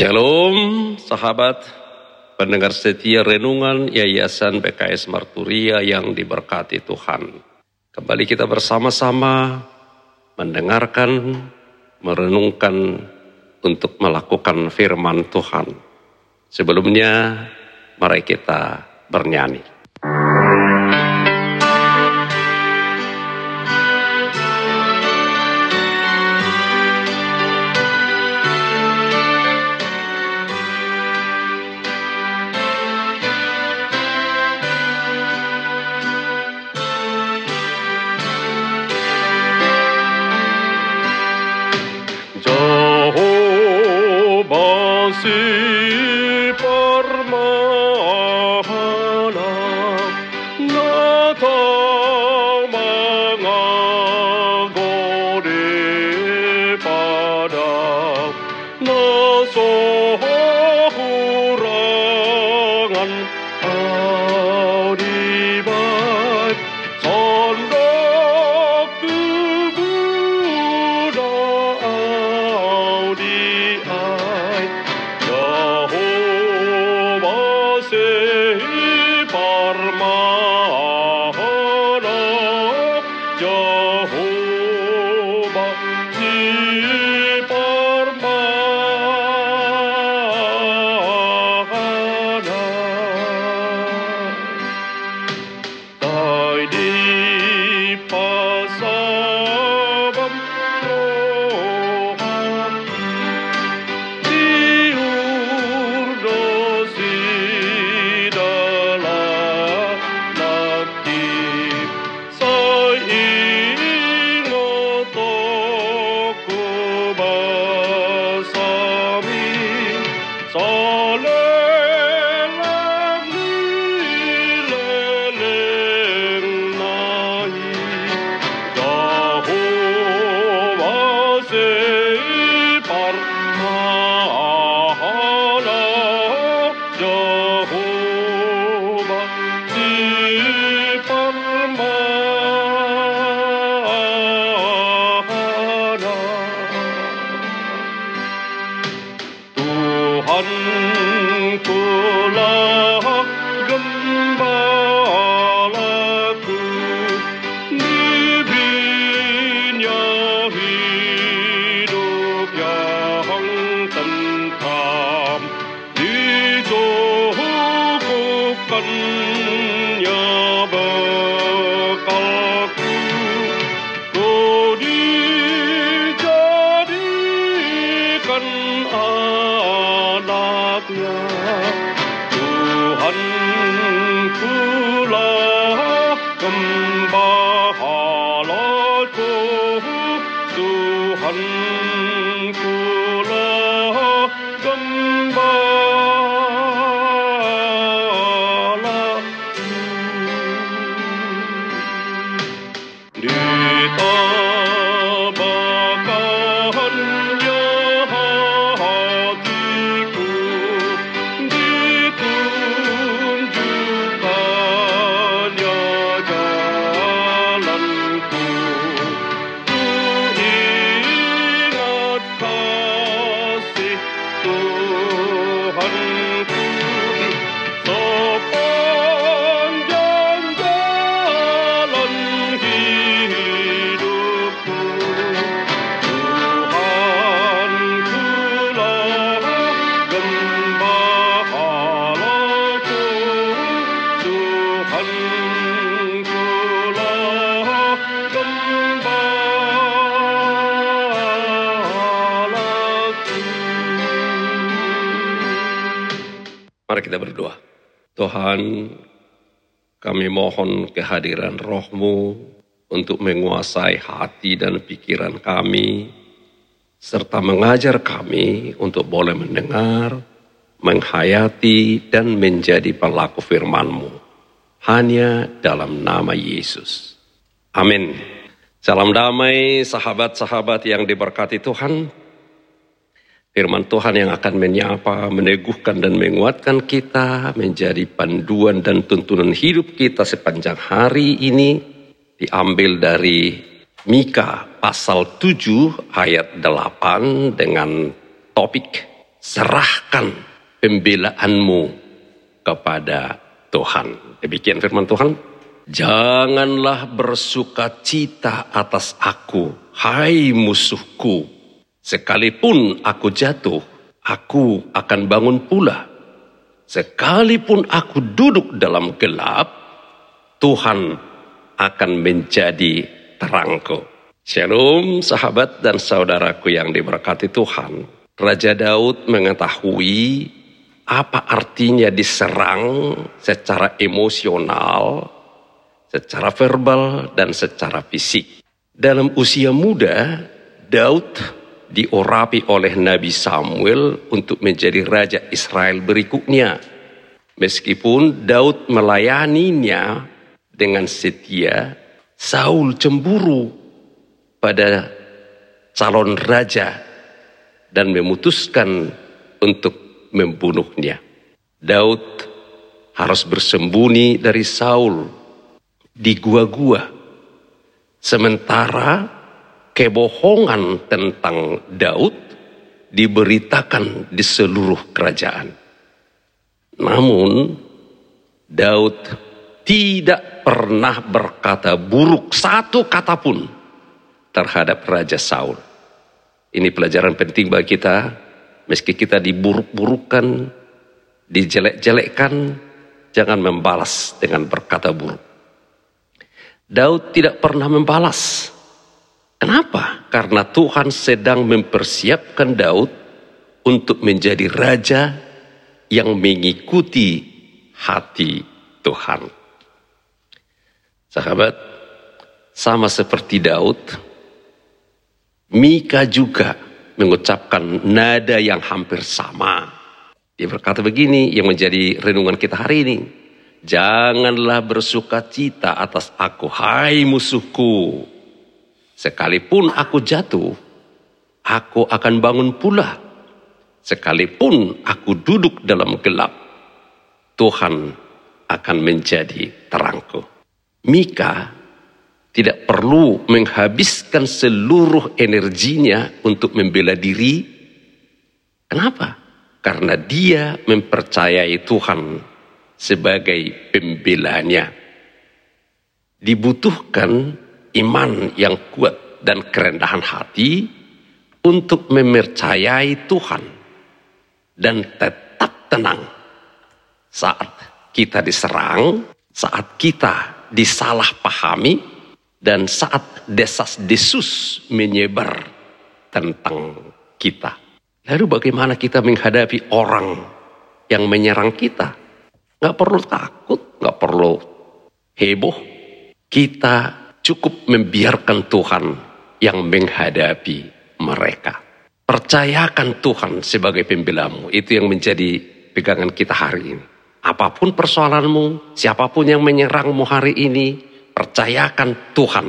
Shalom sahabat pendengar setia renungan Yayasan BKS Marturia yang diberkati Tuhan. Kembali kita bersama-sama mendengarkan, merenungkan untuk melakukan firman Tuhan. Sebelumnya mari kita bernyanyi. si por mala no toman algo de para nosotros. soul. Mari kita berdoa. Tuhan, kami mohon kehadiran rohmu untuk menguasai hati dan pikiran kami, serta mengajar kami untuk boleh mendengar, menghayati, dan menjadi pelaku firman-Mu. Hanya dalam nama Yesus. Amin. Salam damai sahabat-sahabat yang diberkati Tuhan. Firman Tuhan yang akan menyapa, meneguhkan dan menguatkan kita menjadi panduan dan tuntunan hidup kita sepanjang hari ini diambil dari Mika pasal 7 ayat 8 dengan topik serahkan pembelaanmu kepada Tuhan. Demikian firman Tuhan. Janganlah bersuka cita atas aku, hai musuhku. Sekalipun aku jatuh, aku akan bangun pula. Sekalipun aku duduk dalam gelap, Tuhan akan menjadi terangku. Shalom sahabat dan saudaraku yang diberkati Tuhan. Raja Daud mengetahui apa artinya diserang secara emosional, secara verbal, dan secara fisik. Dalam usia muda, Daud diorapi oleh Nabi Samuel untuk menjadi raja Israel berikutnya. Meskipun Daud melayaninya dengan setia, Saul cemburu pada calon raja dan memutuskan untuk membunuhnya. Daud harus bersembunyi dari Saul di gua-gua. Sementara kebohongan tentang Daud diberitakan di seluruh kerajaan. Namun Daud tidak pernah berkata buruk satu kata pun terhadap Raja Saul. Ini pelajaran penting bagi kita Meski kita diburuk-burukan, dijelek-jelekkan, jangan membalas dengan berkata buruk. Daud tidak pernah membalas. Kenapa? Karena Tuhan sedang mempersiapkan Daud untuk menjadi raja yang mengikuti hati Tuhan. Sahabat, sama seperti Daud, Mika juga mengucapkan nada yang hampir sama. Dia berkata begini yang menjadi renungan kita hari ini. Janganlah bersuka cita atas aku, hai musuhku. Sekalipun aku jatuh, aku akan bangun pula. Sekalipun aku duduk dalam gelap, Tuhan akan menjadi terangku. Mika tidak perlu menghabiskan seluruh energinya untuk membela diri. Kenapa? Karena dia mempercayai Tuhan sebagai pembelanya. Dibutuhkan iman yang kuat dan kerendahan hati untuk mempercayai Tuhan dan tetap tenang saat kita diserang, saat kita disalahpahami, dan saat desas-desus menyebar tentang kita. Lalu bagaimana kita menghadapi orang yang menyerang kita? Gak perlu takut, gak perlu heboh. Kita cukup membiarkan Tuhan yang menghadapi mereka. Percayakan Tuhan sebagai pembelamu. Itu yang menjadi pegangan kita hari ini. Apa pun persoalanmu, siapa pun yang menyerangmu hari ini, Percayakan Tuhan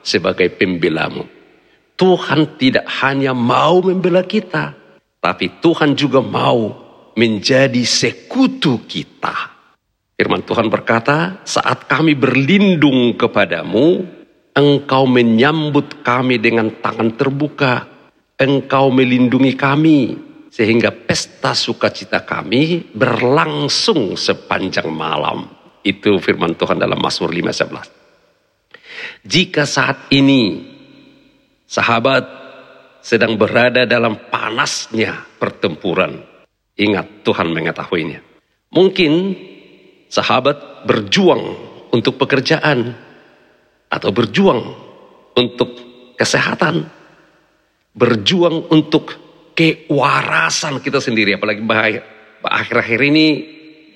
sebagai pembelamu. Tuhan tidak hanya mau membela kita, tapi Tuhan juga mau menjadi sekutu kita. Firman Tuhan berkata, saat kami berlindung kepadamu, engkau menyambut kami dengan tangan terbuka. Engkau melindungi kami, sehingga pesta sukacita kami berlangsung sepanjang malam. Itu firman Tuhan dalam Mazmur 5:11. Jika saat ini sahabat sedang berada dalam panasnya pertempuran, ingat Tuhan mengetahuinya. Mungkin sahabat berjuang untuk pekerjaan atau berjuang untuk kesehatan, berjuang untuk kewarasan kita sendiri, apalagi bahaya akhir-akhir ini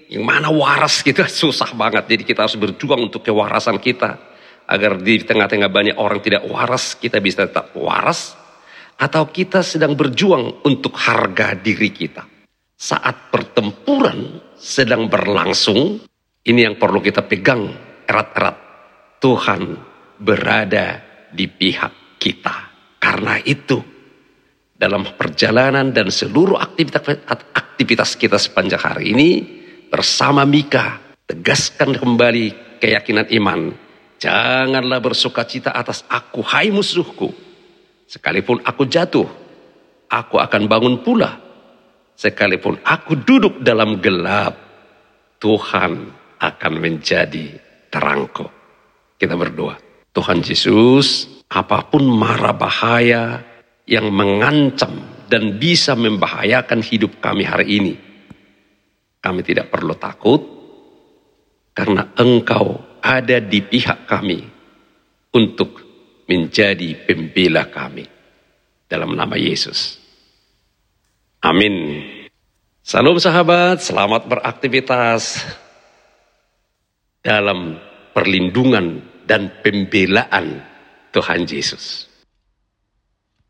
yang mana waras kita susah banget. Jadi kita harus berjuang untuk kewarasan kita agar di tengah-tengah banyak orang tidak waras, kita bisa tetap waras, atau kita sedang berjuang untuk harga diri kita. Saat pertempuran sedang berlangsung, ini yang perlu kita pegang erat-erat. Tuhan berada di pihak kita. Karena itu, dalam perjalanan dan seluruh aktivitas, kita sepanjang hari ini, bersama Mika, tegaskan kembali keyakinan iman Janganlah bersuka cita atas aku, hai musuhku. Sekalipun aku jatuh, aku akan bangun pula. sekalipun aku duduk dalam gelap, Tuhan akan menjadi terangku. Kita berdoa. Tuhan Yesus, apa pun mara bahaya yang mengancam dan bisa membahayakan hidup kami hari ini, kami tidak perlu takut karena Engkau ada di pihak kami untuk menjadi pembela kami dalam nama Yesus. Amin. Salam sahabat, selamat beraktivitas dalam perlindungan dan pembelaan Tuhan Yesus.